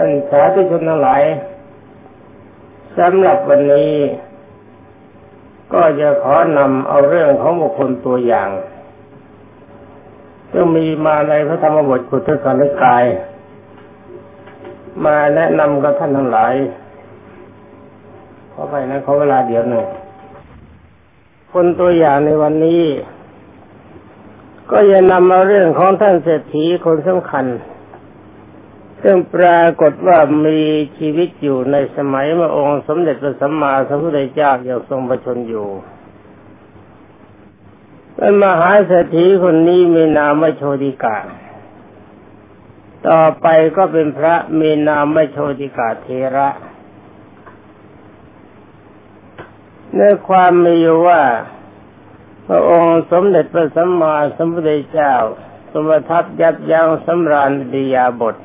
ท่านสาธุชนทั้งหลายสำหรับวันนี้ ก็จะขอนำเอาเรื่องของบุคคลตัวอย่างซึ่งมีมาในพระธรรมบทขุทกนิกาย มาแนะนำกับท่านทั้งหลายขอไปนะขอเวลาเดียวหนึ่งคนตัวอย่างในวันนี้ ก็จะนำเอาเรื่องของท่านเศรษฐีคนสำคัญ ซึ่งปรากฏว่ามีชีวิตอยู่ในสมัยเมื่องค์สมเด็จพระสัมมาสัมพุทธเจ้ายังทรงประชนอยู่เป็นมหาเศรษฐีคนนี้มีนามไม่โชติกา ต่อไปก็เป็นพระมีนามไม่โชติกาเทระในความมีอยู่ว่า พระองค์สมเด็จพระสัมมาสัมพุทธเจ้า สมทับยับยั้งสำราญดิยาบท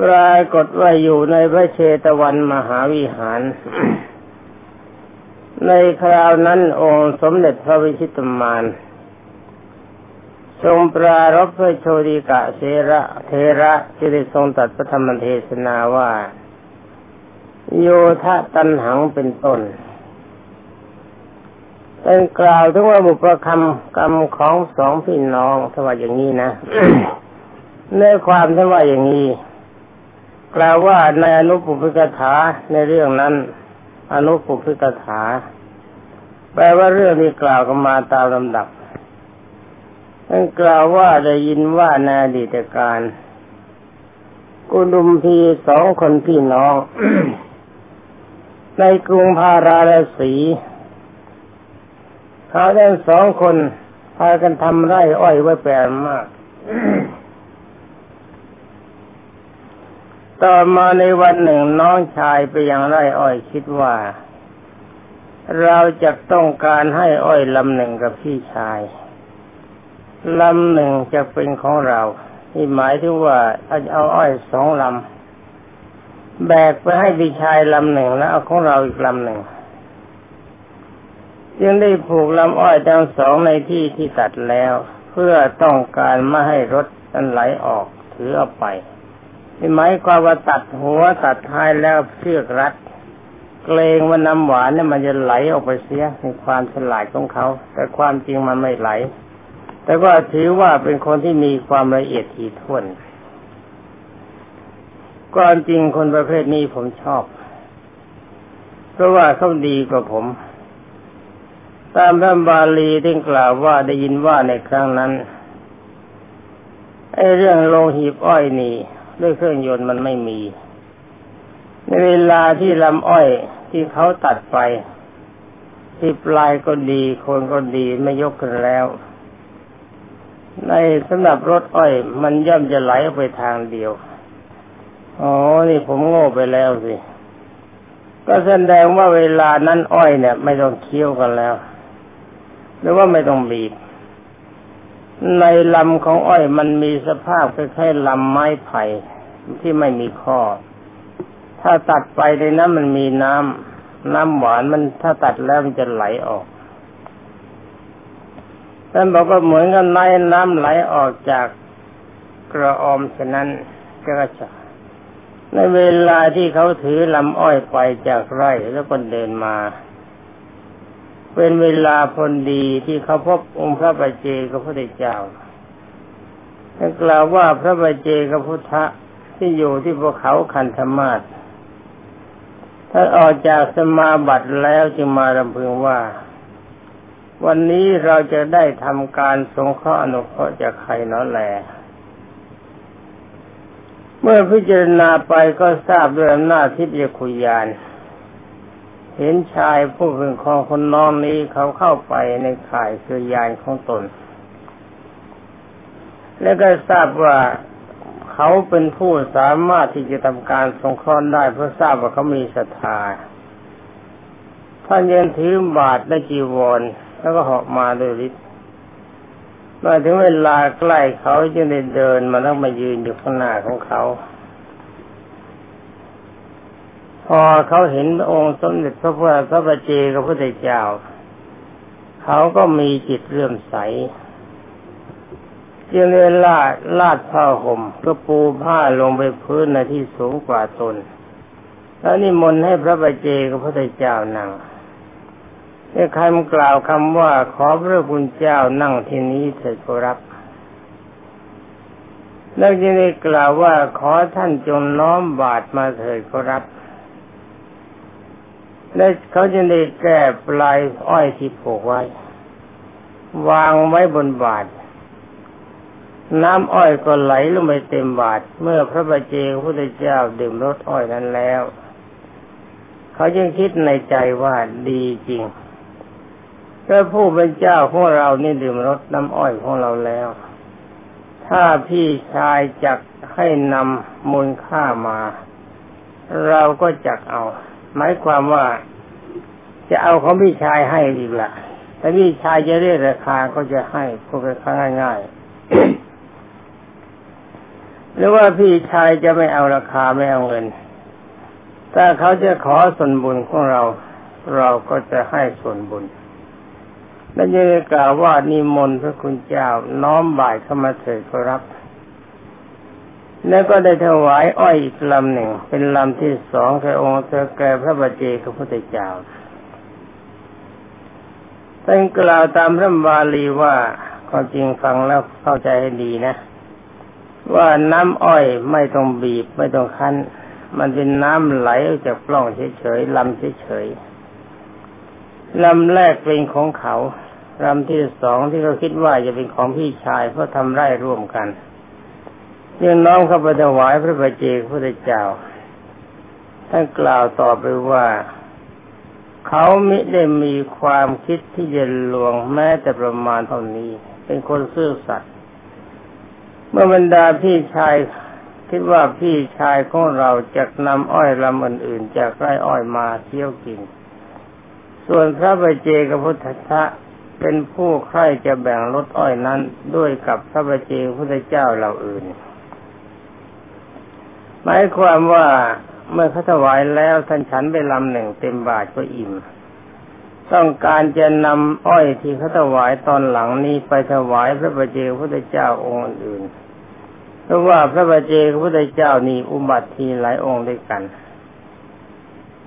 ปรากฏว่าอยู่ในพระเชตวันมหาวิหาร ในคราวนั้นองค์สมเด็จพระวิชิตมานทรงปรารบพระโชติกะเสระเทระที่ได้ทรงตัดพระธรรมเทศนาว่า โยธะตันหังเป็นต้นเป็นกล่าวถึงว่าบุพคำกรรมของสองพี่น้องถ้าว่าอย่างนี้นะในความถ้าว่าอย่างนี้ กล่าวว่าในอนุปุพิกถาในเรื่องนั้น อนุปุพิกถา แปลว่าเรื่องที่กล่าวกันมาตามลำดับท่นกล่าวว่าได้ยินว่าในอดีตการกุลุมพีสองคนพี่น้อง ในกรุงพาราลสีเขาทั้งสองคนพากันทำไร่อ้อยไว้แปลมาก ต่อมาในวันหนึ่งน้องชายไปยังไร่อ้อยคิดว่า เราจะต้องการให้อ้อยลำหนึ่งกับพี่ชายลำหนึ่งจะเป็นของเราที่หมายถึงว่าเอาเอาอ้อยสองลำแบกไปให้พี่ชายลำหนึ่งแล้วเอาของเราอีกลำหนึ่งจึงได้ผูกลำอ้อยทั้งสองในที่ที่ตัดแล้ว เพื่อต้องการไม่ให้รถนั้นไหลออกถือเอาไป หมายความว่าตัดหัวตัดท้ายแล้วเชือกรัดเกรงว่าน้ำหวานเนี่ยมันจะไหลออกไปเสียในความฉลาดของเขา แต่ความจริงมันไม่ไหล แต่ก็ถือว่าเป็นคนที่มีความละเอียดถี่ถ้วนความจริงคนประเภทนี้ผมชอบ เพราะว่าเขาดีกว่าผม ตามพระบาลีที่กล่าวว่าได้ยินว่าในครั้งนั้นไอ้เรื่องโลหีบอ้อยนี่ ด้วยเครื่องยนต์มันไม่มี ในเวลาที่ลำอ้อยที่เขาตัดไป ที่ปลายก็ดีคนก็ดีไม่ยกกันแล้ว ในสำหรับรถอ้อย มันย่อมจะไหลไปทางเดียวอ๋อนี่ผมโง่ไปแล้วสิก็แสดงว่าเวลานั้นอ้อยเนี่ย ไม่ต้องเคี้ยวกันแล้ว หรือว่าไม่ต้องบีบ ในลำของอ้อยมันมีสภาพคล้ายๆลำไม้ไผ่ที่ไม่มีข้อ ถ้าตัดไปในนั้นมันมีน้ำน้ำหวานมันถ้าตัดแล้วมันจะไหลออกท่านบอกว่าเหมือนกับน้ำน้ำไหลออกจากกระออมฉะนั้นก็จะในเวลาที่เขาถือลำอ้อยไปจากไร่แล้วก็เดินมา เป็นเวลาพลดีที่เขาพบองค์พระบาเจกับพระเดจ้าท่านกล่าวว่าพระบาเจกับพุทธะที่อยู่ที่ภูเขาคันธมาศท่านออกจากสมาบัติแล้วจึงมารำพึงว่า วันนี้เราจะได้ทำการสงเคราะห์อนุเคราะห์จากใครน้อแล เมื่อพิจารณาไปก็ทราบด้วยอำนาจทิพยคุยาน เห็นชายผู้เป็นของคนน้องนี้เขาเข้าไปในข่ายคือยานของตน แล้วก็ทราบว่าเขาเป็นผู้สามารถที่จะทำการสงเคราะห์ได้เพราะทราบว่าเขามีศรัทธาท่านยังถือบาทและจีวร แล้วก็หอกมาโดยฤทธิ์มาถึงเวลาใกล้เขาจึงได้เดินมาแล้วมายืนอยู่ข้างหน้าของเขา พอเขาเห็นองค์สมเด็จพระพุทธพระบาเจกับพระพุทธเจ้า เขาก็มีจิตเลื่อมใสจึงเลยลาดลาดผ้าห่มก็ปูผ้าลงไปพื้นในที่สูงกว่าตน แล้วนิมนต์ให้พระบาเจกับพระเจ้านั่งได้คำกล่าวคำว่าขอพระคุณเจ้านั่งที่นี้เถิดขอรับแล้วจึงได้กล่าวว่าขอท่านจงน้อมบาทมาเถิดขอรับ และเขาจะได้แก้ปลายอ้อยที่ผูกไว้ วางไว้บนบาทน้ำอ้อยก็ไหลลงไปเต็มบาทเมื่อพระบาเจพระพุทธเจ้าดื่มรสอ้อยนั้นแล้ว เขาจึงคิดในใจว่าดีจริงพระผู้เป็นเจ้าของเรานี่ดื่มรสน้ำอ้อยของเราแล้ว ถ้าพี่ชายจักให้นำมูลค่ามา เราก็จักเอา หมายความว่าจะเอาของพี่ชายให้อีกละแต่พี่ชายจะเรียกราคาก็จะให้พูดกันง่ายๆหรือว่าพี่ชายจะไม่เอาราคาไม่เอาเงิน ถ้าเขาจะขอส่วนบุญของเรา เราก็จะให้ส่วนบุญและยังกล่าวว่านิมนต์พระคุณเจ้าน้อมบ่ายเข้ามาเถิดขอรับ แล้วก็ได้ถวายอ้อยอีกลำหนึ่ง เป็นลำที่สองแก่องค์เธอแก่พระบัจเจกพระพุทธเจ้าท่านกล่าวตามพระบาลีว่าความจริงฟังแล้วเข้าใจให้ดีนะ ว่าน้ำอ้อยไม่ต้องบีบไม่ต้องคั้น มันเป็นน้ำไหลออกจากปล้องเฉยๆลำเฉยๆลำแรกเป็นของเขาลำที่สองที่เขาคิดว่าจะเป็นของพี่ชายเพราะทำไร่ร่วมกัน ยังน้องเข้าไปถวายพระบัจเจกพระเจ้าท่านกล่าวต่อไปว่า เขามิได้มีความคิดที่จะลวงแม้แต่ประมาณเท่านี้ เป็นคนซื่อสัตย์เมื่อบรรดาพี่ชายคิดว่าพี่ชายของเราจะนำอ้อยลำอื่นๆจากไร่อ้อยมาเที่ยวกิน ส่วนพระบเจกับพุทธะเป็นผู้ใคร่จะแบ่งรถอ้อยนั้นด้วยกับพระบเจพุทธเจ้าเหล่าอื่น หมายความว่าเมื่อเขาถวายแล้วท่านฉันไปลำหนึ่งเต็มบาทก็อิ่ม ต้องการจะนำอ้อยที่เขาถวายตอนหลังนี้ไปถวายพระบาเจกพุทธเจ้าองค์อื่น เพราะว่าพระบาเจกพุทธเจ้านี่อุบัติทีหลายองค์ด้วยกัน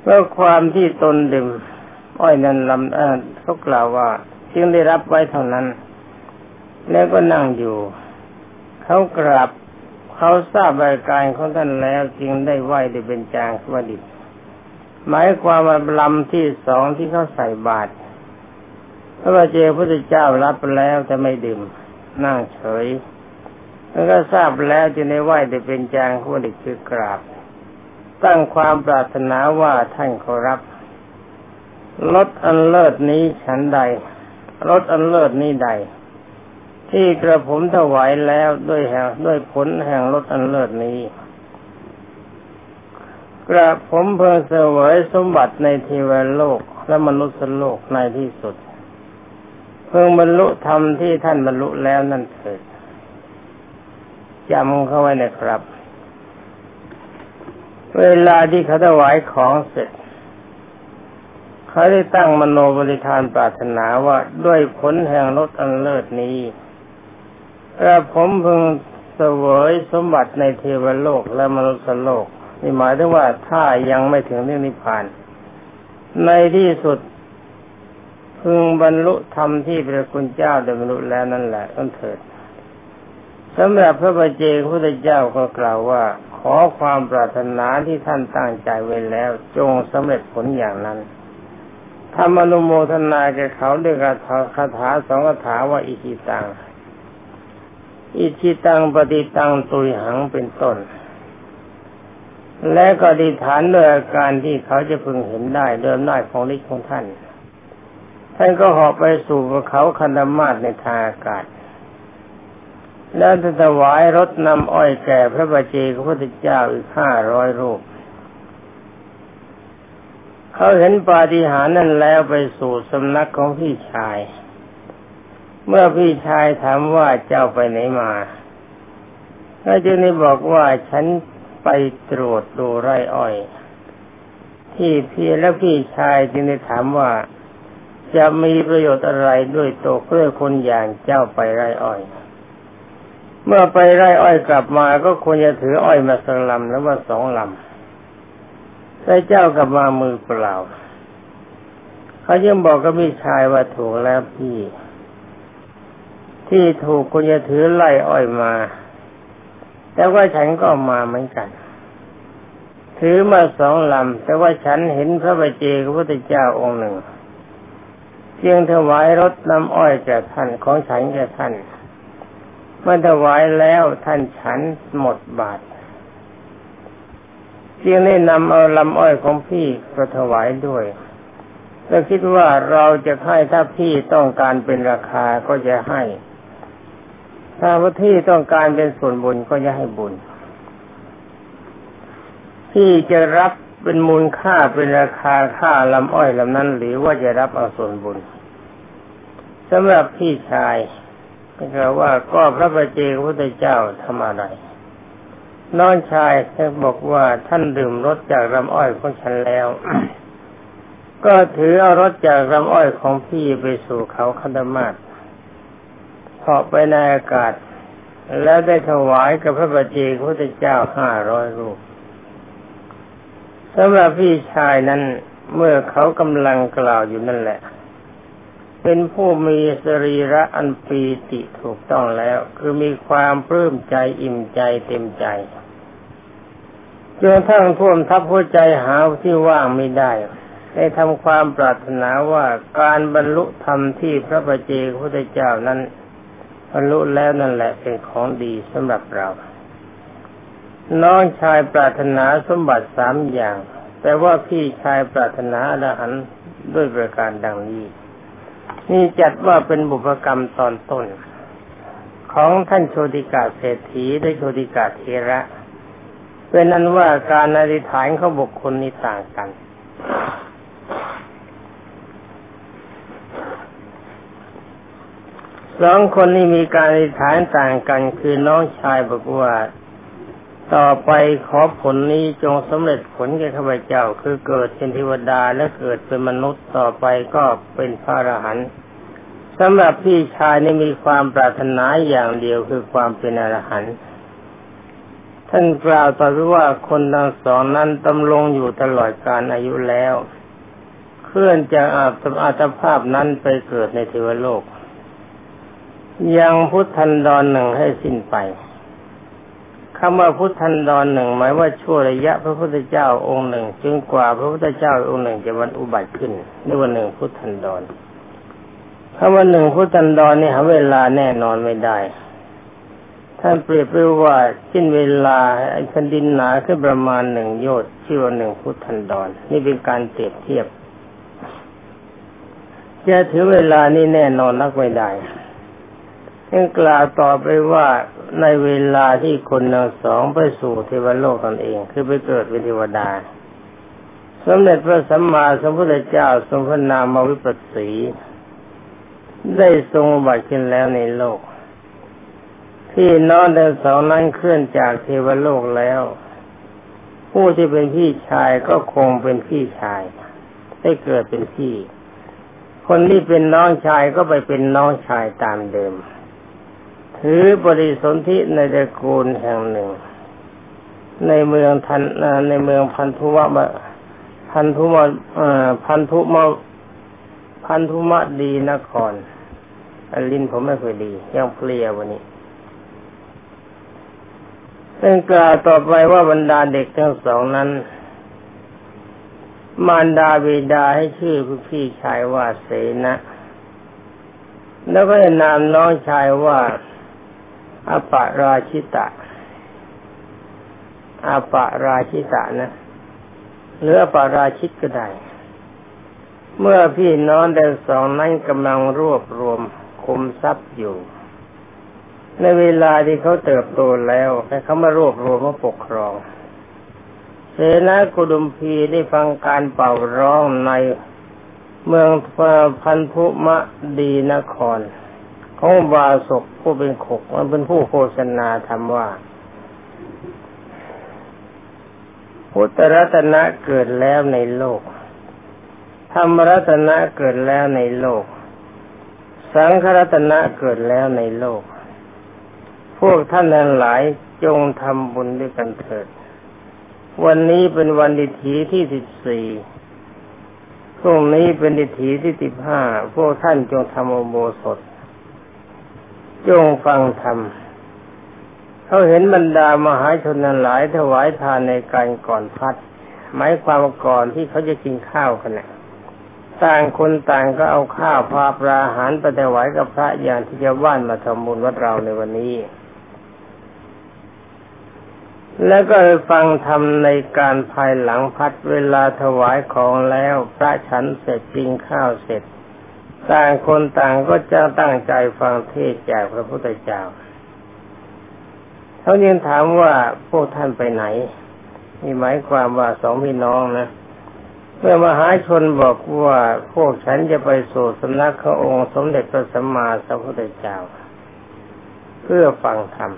เพราะความที่ตนดื่มอ้อยนั้นลำเขากล่าวว่าจึงได้รับไว้เท่านั้น แล้วก็นั่งอยู่ เขากราบ เขาทราบอาการของท่านแล้วจึงได้ไหวได้เป็นจางสวัสดิหมายความว่าลำที่สองที่เขาใส่บาตรพระบาเจ้าพระเจ้ารับแล้วจะไม่ดื่มนั่งเฉยแล้วก็ทราบแล้วจึงได้ไหวได้เป็นจางสวัสดิคือกราบ ตั้งความปรารถนาว่าท่านขอรับรถอันเลิศนี้ฉันใดรถอันเลิศนี้ใด ที่กระผมถวายแล้วด้วยแห่งด้วยผลแห่งรถอันเลิศนี้ กระผมเพิ่งเสวยสมบัติในเทวโลกและมนุษย์โลกในที่สุด เพิ่งบรรลุธรรมที่ท่านบรรลุแล้วนั่นเถิดจำเข้าไว้นะครับ เวลาที่เขาถวายของเสร็จเขาได้ตั้งมโนบริธานปรารถนาว่าด้วยผลแห่งรถอันเลิศนี้ กระผมเพิ่งเสวยสมบัติในเทวโลกและมนุษยโลกนี่หมายถึงว่าถ้ายังไม่ถึงเรื่องนิพพาน ในที่สุด พึงบรรลุธรรมที่พระคุณเจ้าได้บรรลุแล้วนั่นแหละต้นเถิดสำหรับพระบาเจพระพุทธเจ้าก็กล่าวว่า ขอความปรารถนาที่ท่านตั้งใจไว้แล้ว จงสำเร็จผลอย่างนั้นทำอนุโมทนาแก่เขาด้วยคาถาสองคาถาว่าอิทิตัง อิชิตังปฏิตังตุยหังเป็นต้น และก็ดิฐานด้วยอาการที่เขาจะพึงเห็นได้เดิมหน้าของฤทธิ์ของท่าน ท่านก็หอบไปสู่ภูเขาคันธมาศในทางอากาศ แล้วถวายรถนำอ้อยแก่พระบาเจกพระพุทธเจ้าอีกห้าร้อยรูปเขาเห็นปาฏิหาริย์นั่นแล้วไปสู่สำนักของพี่ชาย เมื่อพี่ชายถามว่าเจ้าไปไหนมาก็จึงได้บอกว่าฉันไปตรวจดูไร่อ้อย ที่พี่และพี่ชายจึงได้ถามว่าจะมีประโยชน์อะไรด้วยตัวเพื่อคนอย่างเจ้าไปไร่อ้อย เมื่อไปไร่อ้อยกลับมาก็ควรจะถืออ้อยมาสักลำแล้วว่าสองลำแต่เจ้ากลับมามือเปล่า เขายังบอกกับพี่ชายว่าถูกแล้วพี่ ที่ถูกคุณจะถือไล่อ้อยมา แต่ว่าฉันก็มาเหมือนกัน ถือมาสองลำ แต่ว่าฉันเห็นพระบเจกพระพุทธเจ้าองค์หนึ่งเพียงถวายรถน้ำอ้อยแก่ท่านของฉันแก่ท่าน เมื่อถวายแล้วท่านฉันหมดบาทเพียงได้นำเอาลำอ้อยของพี่ก็ถวายด้วยแล้วคิดว่าเราจะให้ถ้าพี่ต้องการเป็นราคาก็จะให้ ถ้าว่าที่ต้องการเป็นส่วนบุญก็จะให้บุญพี่จะรับเป็นมูลค่าเป็นราคาค่าลำอ้อยลำนั้น หรือว่าจะรับเอาส่วนบุญสำหรับพี่ชายก็ว่าก็พระบาเจกพุทธเจ้าทำอะไรน้องชายท่านบอกว่าท่านดื่มรสจากลำอ้อยของฉันแล้ว ก็ถือเอารถจากลำอ้อยของพี่ไปสู่เขาคันธมาศ เหาะไปในอากาศ แล้วได้ถวายกับพระบัจเจกพระเจ้าห้าร้อยรูปสำหรับพี่ชายนั้นเมื่อเขากำลังกล่าวอยู่นั่นแหละ เป็นผู้มีสรีระอันปีติถูกต้องแล้ว คือมีความปลื้มใจอิ่มใจเต็มใจจนทั้งท่วมทับหัวใจหาที่ว่างไม่ได้ ได้ทำความปรารถนาว่าการบรรลุธรรมที่พระประเจกพุทธเจ้านั้น รรลุแล้วนั่นแหละเป็นของดีสำหรับเรา น้องชายปรารถนาสมบัติสามอย่าง แต่ว่าพี่ชายปรารถนาอรหันด้วยประการดังนี้ นี่จัดว่าเป็นบุพกรรมตอนต้น ของท่านโชติกาเศรษฐีได้โชติกาเทระเป็นนั้นว่าการอธิษฐานของบุคคลนี้ต่างกัน สองคนนี้มีการอธิษฐานต่างกันคือน้องชายบอกว่า ต่อไปขอผลนี้จงสำเร็จผลแก่ข้าพเจ้า คือเกิดเป็นเทวดาและเกิดเป็นมนุษย์ต่อไปก็เป็นพระอรหันต์สำหรับพี่ชายนี่มีความปรารถนาอย่างเดียวคือความเป็นอรหันต์ท่านกล่าวต่อไปว่าคนทั้งสองนั้นตำลงอยู่ตลอดกาลอายุแล้ว เคลื่อนจากอาอัตภาพนั้นไปเกิดในเทวโลก ยังพุทธันดรหนึ่งให้สิ้นไปคำว่าพุทธันดรหนึ่งหมายว่าชั่วระยะพระพุทธเจ้าองค์หนึ่งจึงกว่าพระพุทธเจ้าองค์หนึ่งจะวันอุบัติขึ้นในวันหนึ่งพุทธันดรคำว่าหนึ่งพุทธันดรนี่หาเวลาแน่นอนไม่ได้ ท่านเปรียบไว้ว่าสิ้นเวลาแผ่นดินหนาขึ้นประมาณหนึ่งโยชน์ชื่อว่าหนึ่งพุทธันดรนี่เป็นการเปรียบเทียบจะถือเวลานี้แน่นอนนักไม่ได้ ยังกล่าวต่อไปว่าในเวลาที่คนทั้งสองไปสู่เทวโลกตนเอง คือไปเกิดเป็นเทวดา สมเด็จพระสัมมาสัมพุทธเจ้าทรงพระนามวิปัสสี ได้ทรงบัติขึ้นแล้วในโลก ที่น้องทั้งสองนั้นเคลื่อนจากเทวโลกแล้ว ผู้ที่เป็นพี่ชายก็คงเป็นพี่ชาย ได้เกิดเป็นพี่ คนที่เป็นน้องชายก็ไปเป็นน้องชายตามเดิม ถือบริสนธิในตระกูลแห่งหนึ่ง ในเมืองทันในเมืองพันธุวะพันธุมะพันธุมะพันธุมะดีนครอลินผมไม่เคยดียังเพลียวันนี้เป็นกล่าวต่อไปว่าบรรดาเด็กทั้งสองนั้น มารดาบิดาให้ชื่อพี่ชายว่าเสนะ แล้วก็นามน้องชายว่า อปาราชิตะอาปาราชิตะนะหรืออปาราชิตก็ได้ เมื่อพี่น้องเดินสองนั้นกำลังรวบรวมคุมทรัพย์อยู่ ในเวลาที่เขาเติบโตแล้วให้เขามารวบรวมมาปกครองเสนากุดุมพีได้ฟังการเป่าร้องในเมืองพันธุมะดีนคร ของบาศกผู้เป็นขกมันเป็นผู้โฆษณาทำว่าพุทธรัตนะเกิดแล้วในโลก ธรรมรัตนะเกิดแล้วในโลก สังฆรัตนะเกิดแล้วในโลก พวกท่านทั้งหลายจงทำบุญด้วยกันเถิด วันนี้เป็นวันดิถีที่สิบสี่พรุ่งนี้เป็นดิถีที่สิบห้า พวกท่านจงทำอโบสถ จงฟังธรรมเขาเห็นบรรดามหาชนนั้นหลายถวายทานในการก่อนพัดหมายความก่อนที่เขาจะกินข้าวกันนะต่างคนต่างก็เอาข้าวพาปลาอาหารไปถวายกับพระอย่างที่จะว่านมาทำบุญวัดเราในวันนี้ แล้วก็ฟังธรรมในการภายหลังพัดเวลาถวายของแล้ว พระฉันเสร็จกินข้าวเสร็จ ต่างคนต่างก็จะตั้งใจฟังเทศจากพระพุทธเจ้าเขายังถามว่าพวกท่านไปไหนมีหมายความว่าสองพี่น้องนะเมื่อมหาชนบอกว่าพวกฉันจะไปสู่สำนักขององค์สมเด็จพระสัมมาสัมพุทธเจ้า เพื่อฟังธรรม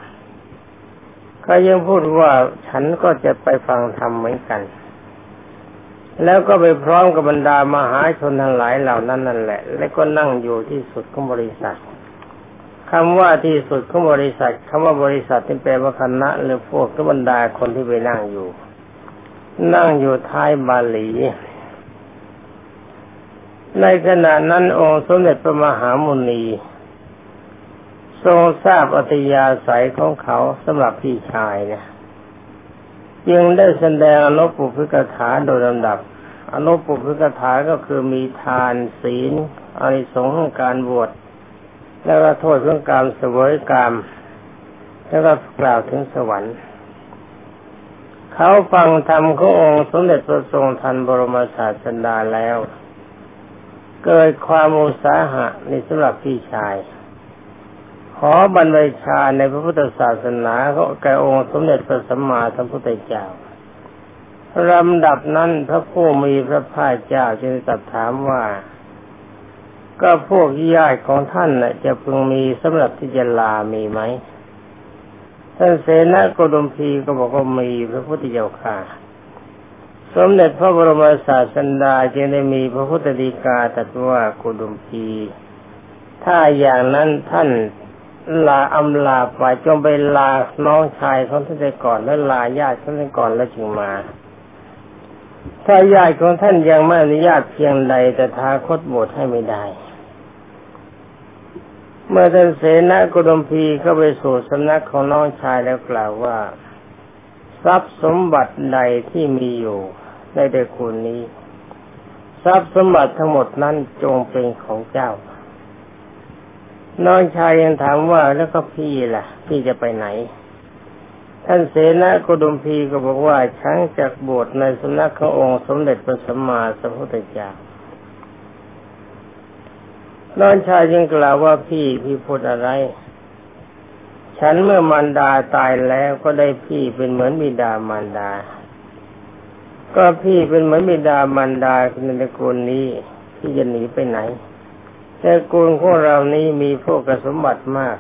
เขายังพูดว่าฉันก็จะไปฟังธรรมเหมือนกัน แล้วก็ไปพร้อมกับบรรดามหาชนทั้งหลายเหล่านั้นนั่นแหละ แล้วก็นั่งอยู่ที่สุดของบริษัทคำว่าที่สุดของบริษัทคำว่าบริษัทที่แปลว่าคณะหรือพวกก็บรรดาคนที่ไปนั่งอยู่ นั่งอยู่ท้ายบาลี ในขณะนั้นองค์สมเด็จพระมหามุนีทรงทราบอัตยาศัยของเขาสำหรับพี่ชายเนี่ย ยังได้แสดงอนุปุพิกถาโดยลำดับ อนุปุพิกถาก็คือมีทานศีลอานิสงส์ของการบวชแล้วก็โทษของการเสวยกรรมแล้วก็กล่าวถึงสวรรค์ เขาฟังธรรมขององค์สมเด็จพระทรงทันบรมศาสดาแล้ว เกิดความอุสาหะในสำหรับพี่ชาย ขอบรรยชาในพระพุทธศาสนาเขาแก่องค์สมเด็จพระสัมมาสัมพุทธเจ้าลำดับนั้นพระผู้มีพระภาคเจ้าจึงตรัสถามว่า ก็พวกญาติของท่านน่ะจะพึงมีสำหรับที่จะลามีไหมท่านเสนาโกดมพีก็บอกว่ามีพระพุทธเจ้าค่ะ สมเด็จพระบรมศาสดาจึงได้มีพระพุทธดีกาตรัสว่าโกดมพีถ้าอย่างนั้นท่าน ลาอำลาไปจงไปลาน้องชายของท่านก่อนแล้วลาญาติของท่านก่อนแล้วจึงมา ถ้าญาติของท่านยังไม่อนุญาตเพียงใดแต่ทาคตบทให้ไม่ได้ เมื่อท่านเสนากุดมพีก็ไปสู่สำนักของน้องชายแล้วกล่าวว่า ทรัพย์สมบัติใดที่มีอยู่ในเดคูณนี้ ทรัพย์สมบัติทั้งหมดนั้นจงเป็นของเจ้า น้องชายยังถามว่าแล้วก็พี่ล่ะ พี่จะไปไหน ท่านเสนาโกดมพีก็บอกว่าช้างจากบวชในสำนักขององค์สมเด็จพระสัมมาสัมพุทธเจ้าน้องชายยังกล่าวว่าพี่พี่พูดอะไร ฉันเมื่อมารดาตายแล้วก็ได้พี่เป็นเหมือนบิดามารดา ก็พี่เป็นเหมือนบิดามารดาในตระกูลนี้ที่จะหนีไปไหน แต่กูลของเรานี้มีพวกสมบัติมาก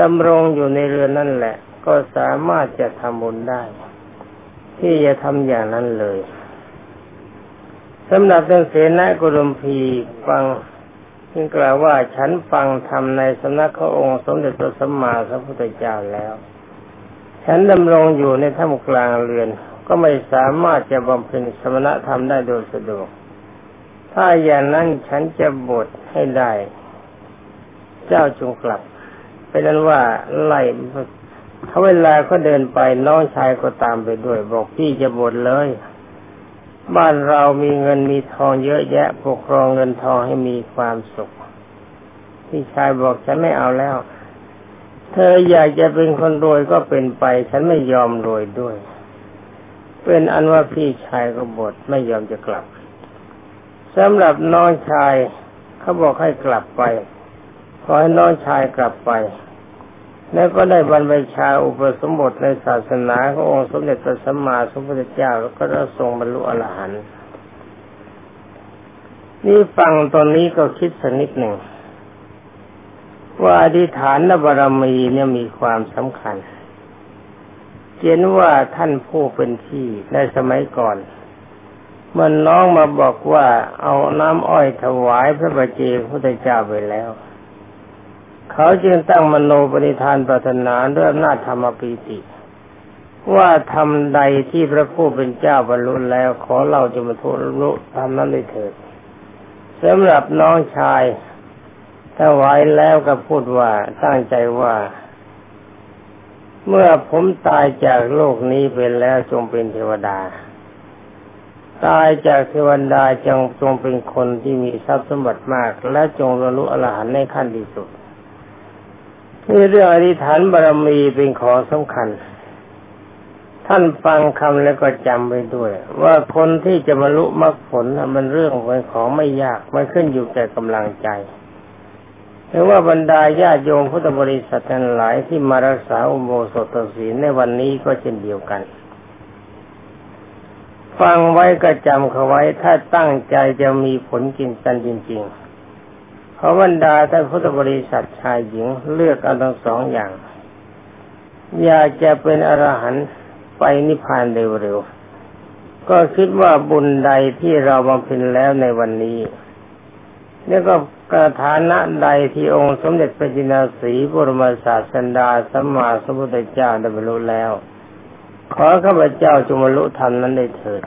ดำรงอยู่ในเรือนนั่นแหละ ก็สามารถจะทำบุญได้ ที่จะทำอย่างนั้นเลยสำหรับเรื่องเสนากุลมพีฟังจึงกล่าวว่าฉันฟังธรรมในสำนักขององค์สมเด็จพระสัมมาสัมพุทธเจ้าแล้ว ฉันดำรงอยู่ในถ้ำกลางเรือน ก็ไม่สามารถจะบำเพ็ญสมณธรรมได้โดยสะดวก ถ้าอย่างนั้นฉันจะบทให้ได้ เจ้าจงกลับเป็นนั้นว่าไล่เขาเวลาเขาเดินไปน้องชายก็ตามไปด้วย บอกพี่จะบทเลย บ้านเรามีเงินมีทองเยอะแยะปกครองเงินทองให้มีความสุข พี่ชายบอกฉันไม่เอาแล้ว เธออยากจะเป็นคนรวยก็เป็นไป ฉันไม่ยอมรวยด้วย เป็นอันว่าพี่ชายก็บทไม่ยอมจะกลับ สำหรับน้องชายเขาบอกให้กลับไป ขอให้น้องชายกลับไป แล้วก็ได้บรรพชาอุปสมบทในศาสนาขององค์สมเด็จพระสัมมาสัมพุทธเจ้า แล้วก็ได้ทรงบรรลุอรหันต์นี่ฟังตอนนี้ก็คิดสักนิดหนึ่ง ว่าอธิษฐานบารมีเนี่ยมีความสำคัญเขียนว่าท่านผู้เป็นที่ในสมัยก่อน มื่อนน้องมาบอกว่าเอาน้ำอ้อยถวายพระบาเจพระพุทธเจ้าไปแล้ว เขาจึงตั้งมโนปณิธานปรารถนาด้วยอำนาจธรรมปีติ ว่าทำใดที่พระผู้เป็นเจ้าบรรลุแล้ว ขอเราจะมาทุลุทำนั้นได้เถิดสำหรับน้องชายถ้าไหวแล้วก็พูดว่าตั้งใจว่า เมื่อผมตายจากโลกนี้ไปแล้วจงเป็นเทวดา ตายจากเทวดาจงจงเป็นคนที่มีทรัพย์สมบัติมาก และจงบรรลุอรหันต์ในขั้นที่สุดคือเรื่องอธิษฐานบารมีเป็นของสำคัญ ท่านฟังคำแล้วก็จำไปด้วย ว่าคนที่จะบรรลุมรรคผลมันเรื่องเป็นของไม่ยากมันขึ้นอยู่แก่กำลังใจหรือว่าบรรดาญาโยมพุทธบริษัททั้งหลายที่มารักษาอุโบสถศีลในวันนี้ก็เช่นเดียวกัน ฟังไว้ก็จำเขาไว้ถ้าตั้งใจจะมีผลกินกันจริงๆ เพราะบรรดาท่านพุทธบริษัทชายหญิงเลือกเอาทั้งสองอย่าง อยากจะเป็นอรหันต์ไปนิพพานเร็วๆ ก็คิดว่าบุญใดที่เราบำเพ็ญแล้วในวันนี้นี่ก็กระฐานะใดที่องค์สมเด็จพระจินสีบรมศาสดาสัมมาสัมพุทธเจ้าได้บรรลุแล้ว ขอข้าพเจ้าจงบรรลุธรรมนั้นได้เถิด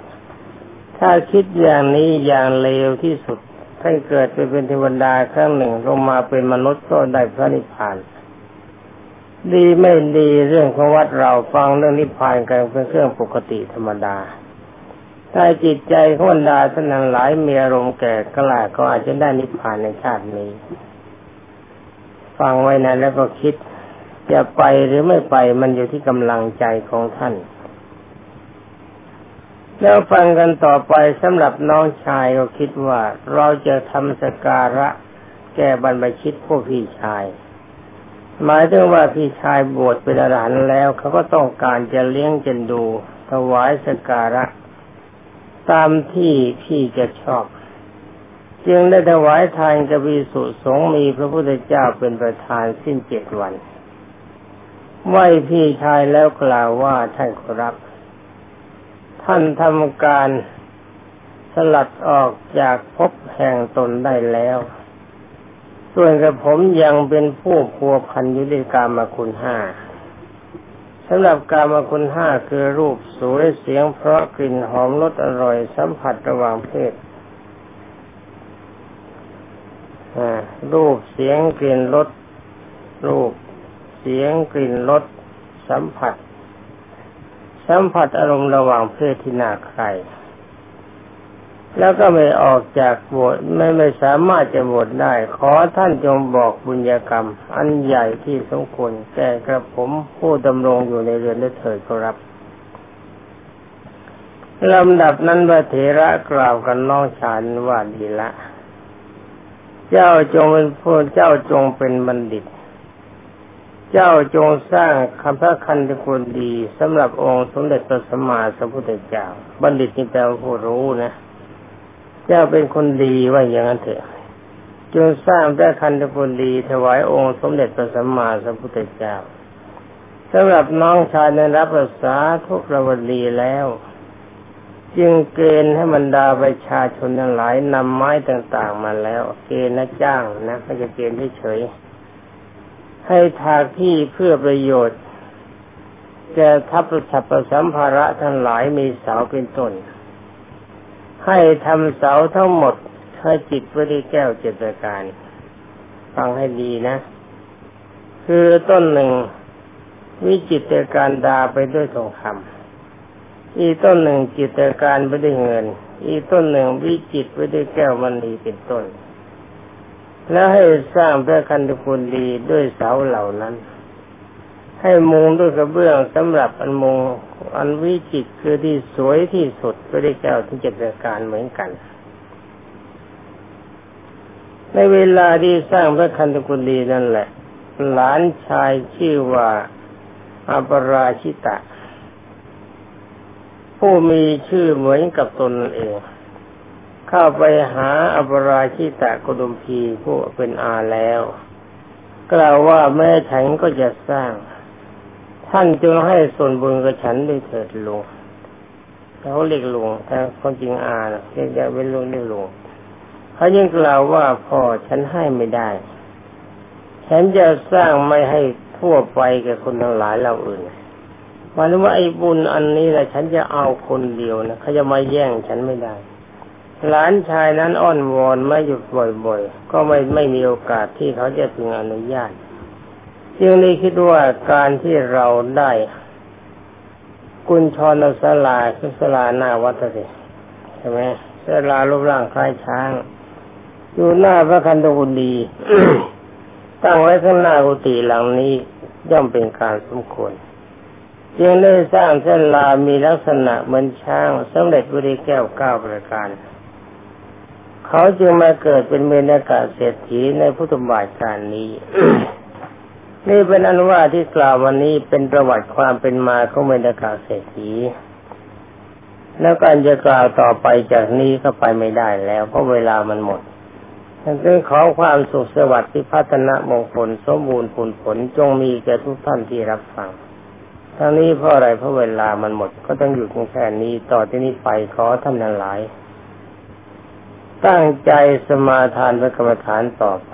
ถ้าคิดอย่างนี้อย่างเลวที่สุดท่านเกิดไปเป็นเทวดาครั้งหนึ่งลงมาเป็นมนุษย์ก็ได้พระนิพพาน ดีไม่ดีเรื่องของวัดเราฟังเรื่องนิพพานกันเป็นเครื่องปกติธรรมดา ถ้าจิตใจของบรรดาท่านนั้นหลายมีอารมณ์แก่กล้าก็อาจจะได้นิพพานในชาตินี้ ฟังไว้นะแล้วก็คิดจะไปหรือไม่ไปมันอยู่ที่กำลังใจของท่าน แล้วฟังกันต่อไปสำหรับน้องชายก็คิดว่า เราจะทำสการะแก่บรรพชิตพวกพี่ชาย หมายถึงว่าพี่ชายบวชเป็นอรหันต์แล้วเขาก็ต้องการจะเลี้ยงจนดู ถวายสการะ ตามที่พี่จะชอบ จึงได้ถวายทานกบีสุสงมีพระพุทธเจ้าเป็นประธานสิ้นเจ็ดวันไหวพี่ชายแล้วกล่าวว่าท่านครับ ท่านทำการสลัดออกจากภพแห่งตนได้แล้ว ส่วนกับผมยังเป็นผู้พัวพันยุติกรรมคุณห้าสำหรับการมาคุณห้าคือรูปสวยเสียงเพราะกลิ่นหอมรสอร่อยสัมผัสระหว่างเพศรูปเสียงกลิ่นรสรูปเสียงกลิ่นรสสัมผัส สัมผัสอารมณ์ระหว่างเพศที่น่าใคร แล้วก็ไม่ออกจากบวชไม่ไม่สามารถจะบวชได้ ขอท่านจงบอกบุญญากรรม อันใหญ่ที่สมควรแก่กระผมผู้ดำรงอยู่ในเรือนได้เถิดครับลำดับนั้นพระเถระกล่าวกันน้องชานว่าดีละ เจ้าจงเป็นผู้เจ้าจงเป็นบัณฑิต เจ้าจงสร้างคำพระคันธคุณดีสำหรับองค์สมเด็จพระสัมมาสัมพุทธเจ้า บัณฑิตนี่แปลว่าผู้รู้นะ เจ้าเป็นคนดีว่าอย่างนั้นเถอะจงสร้างพระคันธคุณดีถวายองค์สมเด็จพระสัมมาสัมพุทธเจ้าสำหรับน้องชายนั้นรับภาษาทุกระวดีแล้ว จึงเกณฑ์ให้บรรดาประชาชนทั้งหลายนำไม้ต่างๆมาแล้ว เกณฑ์นะจ้างนะไม่จะเกณฑ์เฉย ให้ทาที่เพื่อประโยชน์แก่ทัพประชับประสัมภาระทั้งหลายมีเสาเป็นต้น ให้ทำเสาทั้งหมดให้จิตวิริแก้วเจตการ ฟังให้ดีนะ คือต้นหนึ่ง วิจิตการดาไปด้วยทองคำอีต้นหนึ่งจิตการไปด้วยเงิน อีต้นหนึ่งวิจิตไปด้วยแก้วมันดีเป็นต้น แล้วให้สร้างพระคันธคุณดีด้วยเสาเหล่านั้น ให้มุงด้วยกระเบื้องสำหรับอันมุงอันวิจิตคือที่สวยที่สุดก็ได้แก้วที่จะเป็นการเหมือนกัน ในเวลาที่สร้างพระคันธกุลีนั่นแหละ หลานชายชื่อว่าอัปราชิตะ ผู้มีชื่อเหมือนกับตนเอง เข้าไปหาอัปราชิตะกุดุมพีผู้เป็นอาแล้ว กล่าวว่าแม่ฉันก็จะสร้าง ท่านจงให้ส่วนบุญกับฉันด้วยเถิดลุงเขาเรียกลุงแต่คนจริงอาเรียกจะเป็นลุงเรียกลุงเขายังกล่าวว่าพ่อฉันให้ไม่ได้ ฉันจะสร้างไม่ให้ทั่วไปแก่คนทั้งหลายเราอื่นหมายว่าไอ้บุญอันนี้แหละฉันจะเอาคนเดียวนะเขาจะมาแย่งฉันไม่ได้ หลานชายนั้นอ้อนวอนไม่หยุดบ่อยๆ ก็ไม่ไม่มีโอกาสที่เขาจะถึงอนุญาตจึงได้คิดว่าการที่เราได้ กุญชรสลาคือสลาหน้าวัดสิใช่ไหมสลารูปร่างคล้ายช้าง อยู่หน้าพระคันธกุฎีตั้งไว้ข้างหน้ากุฏิหลังนี้ย่อมเป็นการสมควรจึงได้สร้างเส้นลามีลักษณะเหมือนช้างสำเร็จบริแก้วเก้าประการ เขาจึงมาเกิดเป็นเมนากาศเศรษฐีในพุทธบาทการนี้ นี่เป็นอันว่าที่กล่าววันนี้เป็นประวัติความเป็นมาของเมนากาศเศรษฐีแล้วการจะกล่าวต่อไปจากนี้ก็ไปไม่ได้แล้วเพราะเวลามันหมดดันั้นขอความสุขสวัสดิ์ที่พัฒนามงคลสมบูรณ์ผลผลจงมีแก่ทุกท่านที่รับฟัง ทั้งนี้เพราะอะไรเพราะเวลามันหมดก็ต้องอยู่แค่นี้ต่อที่นี้ไปขอท่านทั้งหลาย ตั้งใจสมาทานพระกรรมฐานต่อไป